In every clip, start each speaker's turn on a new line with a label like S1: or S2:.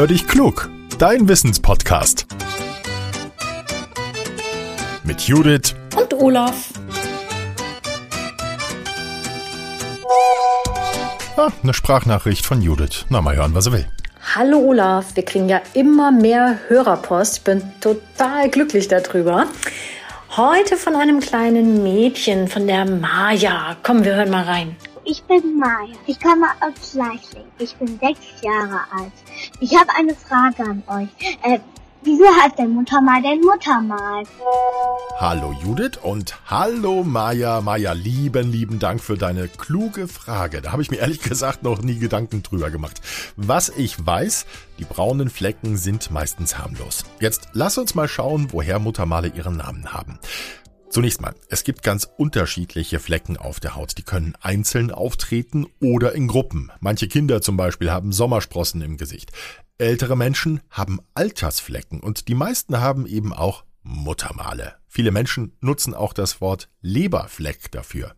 S1: Hör dich klug, dein Wissenspodcast. Mit Judith
S2: und Olaf.
S1: Ah, eine Sprachnachricht von Judith. Na, mal hören, was er will.
S2: Hallo Olaf, wir kriegen ja immer mehr Hörerpost. Ich bin total glücklich darüber. Heute von einem kleinen Mädchen, von der Maja. Komm, wir hören mal rein.
S3: Ich bin Maja. Ich komme aus Leichling. Ich bin sechs Jahre alt. Ich habe eine Frage an euch. Äh, wieso heißt denn Muttermal denn Muttermal?
S1: Hallo Judith und hallo Maja. Maja, lieben, lieben Dank für deine kluge Frage. Da habe ich mir ehrlich gesagt noch nie Gedanken drüber gemacht. Was ich weiß, die braunen Flecken sind meistens harmlos. Jetzt lass uns mal schauen, woher Muttermale ihren Namen haben. Zunächst mal, es gibt ganz unterschiedliche Flecken auf der Haut. Die können einzeln auftreten oder in Gruppen. Manche Kinder zum Beispiel haben Sommersprossen im Gesicht. Ältere Menschen haben Altersflecken und die meisten haben eben auch Muttermale. Viele Menschen nutzen auch das Wort Leberfleck dafür.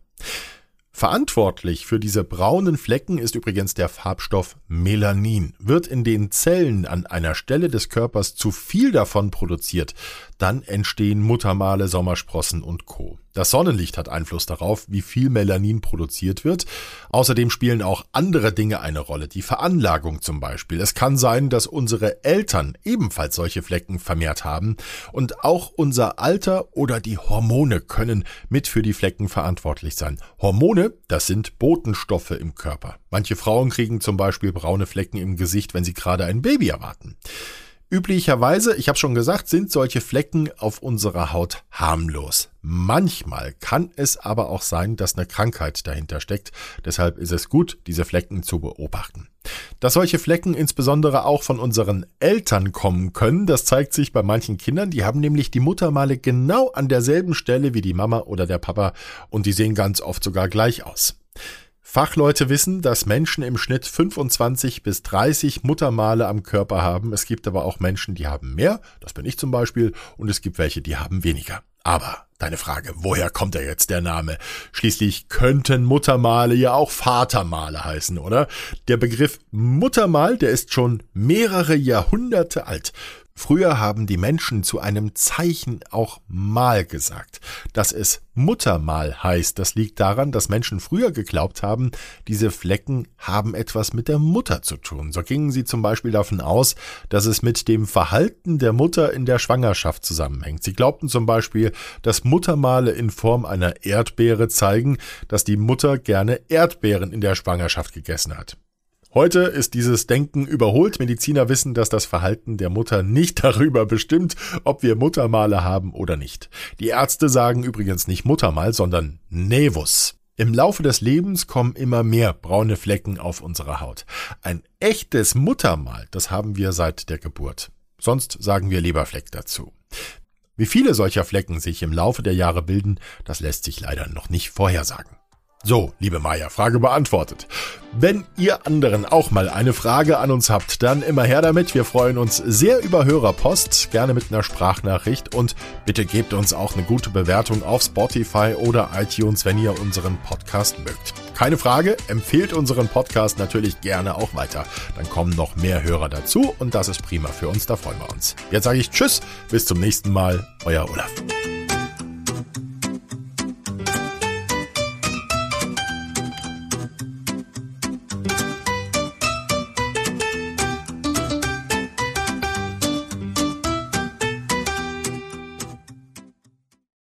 S1: Verantwortlich für diese braunen Flecken ist übrigens der Farbstoff Melanin. Wird in den Zellen an einer Stelle des Körpers zu viel davon produziert, dann entstehen Muttermale, Sommersprossen und Co. Das Sonnenlicht hat Einfluss darauf, wie viel Melanin produziert wird. Außerdem spielen auch andere Dinge eine Rolle, die Veranlagung zum Beispiel. Es kann sein, dass unsere Eltern ebenfalls solche Flecken vermehrt haben und auch unser Alter oder die Hormone können mit für die Flecken verantwortlich sein. Hormone, das sind Botenstoffe im Körper. Manche Frauen kriegen zum Beispiel braune Flecken im Gesicht, wenn sie gerade ein Baby erwarten. Üblicherweise, ich habe schon gesagt, sind solche Flecken auf unserer Haut harmlos. Manchmal kann es aber auch sein, dass eine Krankheit dahinter steckt. Deshalb ist es gut, diese Flecken zu beobachten. Dass solche Flecken insbesondere auch von unseren Eltern kommen können, das zeigt sich bei manchen Kindern. Die haben nämlich die Muttermale genau an derselben Stelle wie die Mama oder der Papa und die sehen ganz oft sogar gleich aus. Fachleute wissen, dass Menschen im Schnitt 25 bis 30 Muttermale am Körper haben. Es gibt aber auch Menschen, die haben mehr, das bin ich zum Beispiel, und es gibt welche, die haben weniger. Aber deine Frage, woher kommt er jetzt der Name? Schließlich könnten Muttermale ja auch Vatermale heißen, oder? Der Begriff Muttermal, der ist schon mehrere Jahrhunderte alt. Früher haben die Menschen zu einem Zeichen auch Mal gesagt. Dass es Muttermal heißt, das liegt daran, dass Menschen früher geglaubt haben, diese Flecken haben etwas mit der Mutter zu tun. So gingen sie zum Beispiel davon aus, dass es mit dem Verhalten der Mutter in der Schwangerschaft zusammenhängt. Sie glaubten zum Beispiel, dass Muttermale in Form einer Erdbeere zeigen, dass die Mutter gerne Erdbeeren in der Schwangerschaft gegessen hat. Heute ist dieses Denken überholt. Mediziner wissen, dass das Verhalten der Mutter nicht darüber bestimmt, ob wir Muttermale haben oder nicht. Die Ärzte sagen übrigens nicht Muttermal, sondern Nevus. Im Laufe des Lebens kommen immer mehr braune Flecken auf unsere Haut. Ein echtes Muttermal, das haben wir seit der Geburt. Sonst sagen wir Leberfleck dazu. Wie viele solcher Flecken sich im Laufe der Jahre bilden, das lässt sich leider noch nicht vorhersagen. So, liebe Maya, Frage beantwortet. Wenn ihr anderen auch mal eine Frage an uns habt, dann immer her damit. Wir freuen uns sehr über Hörerpost, gerne mit einer Sprachnachricht und bitte gebt uns auch eine gute Bewertung auf Spotify oder iTunes, wenn ihr unseren Podcast mögt. Keine Frage, empfehlt unseren Podcast natürlich gerne auch weiter. Dann kommen noch mehr Hörer dazu und das ist prima für uns, da freuen wir uns. Jetzt sage ich Tschüss, bis zum nächsten Mal, euer Olaf.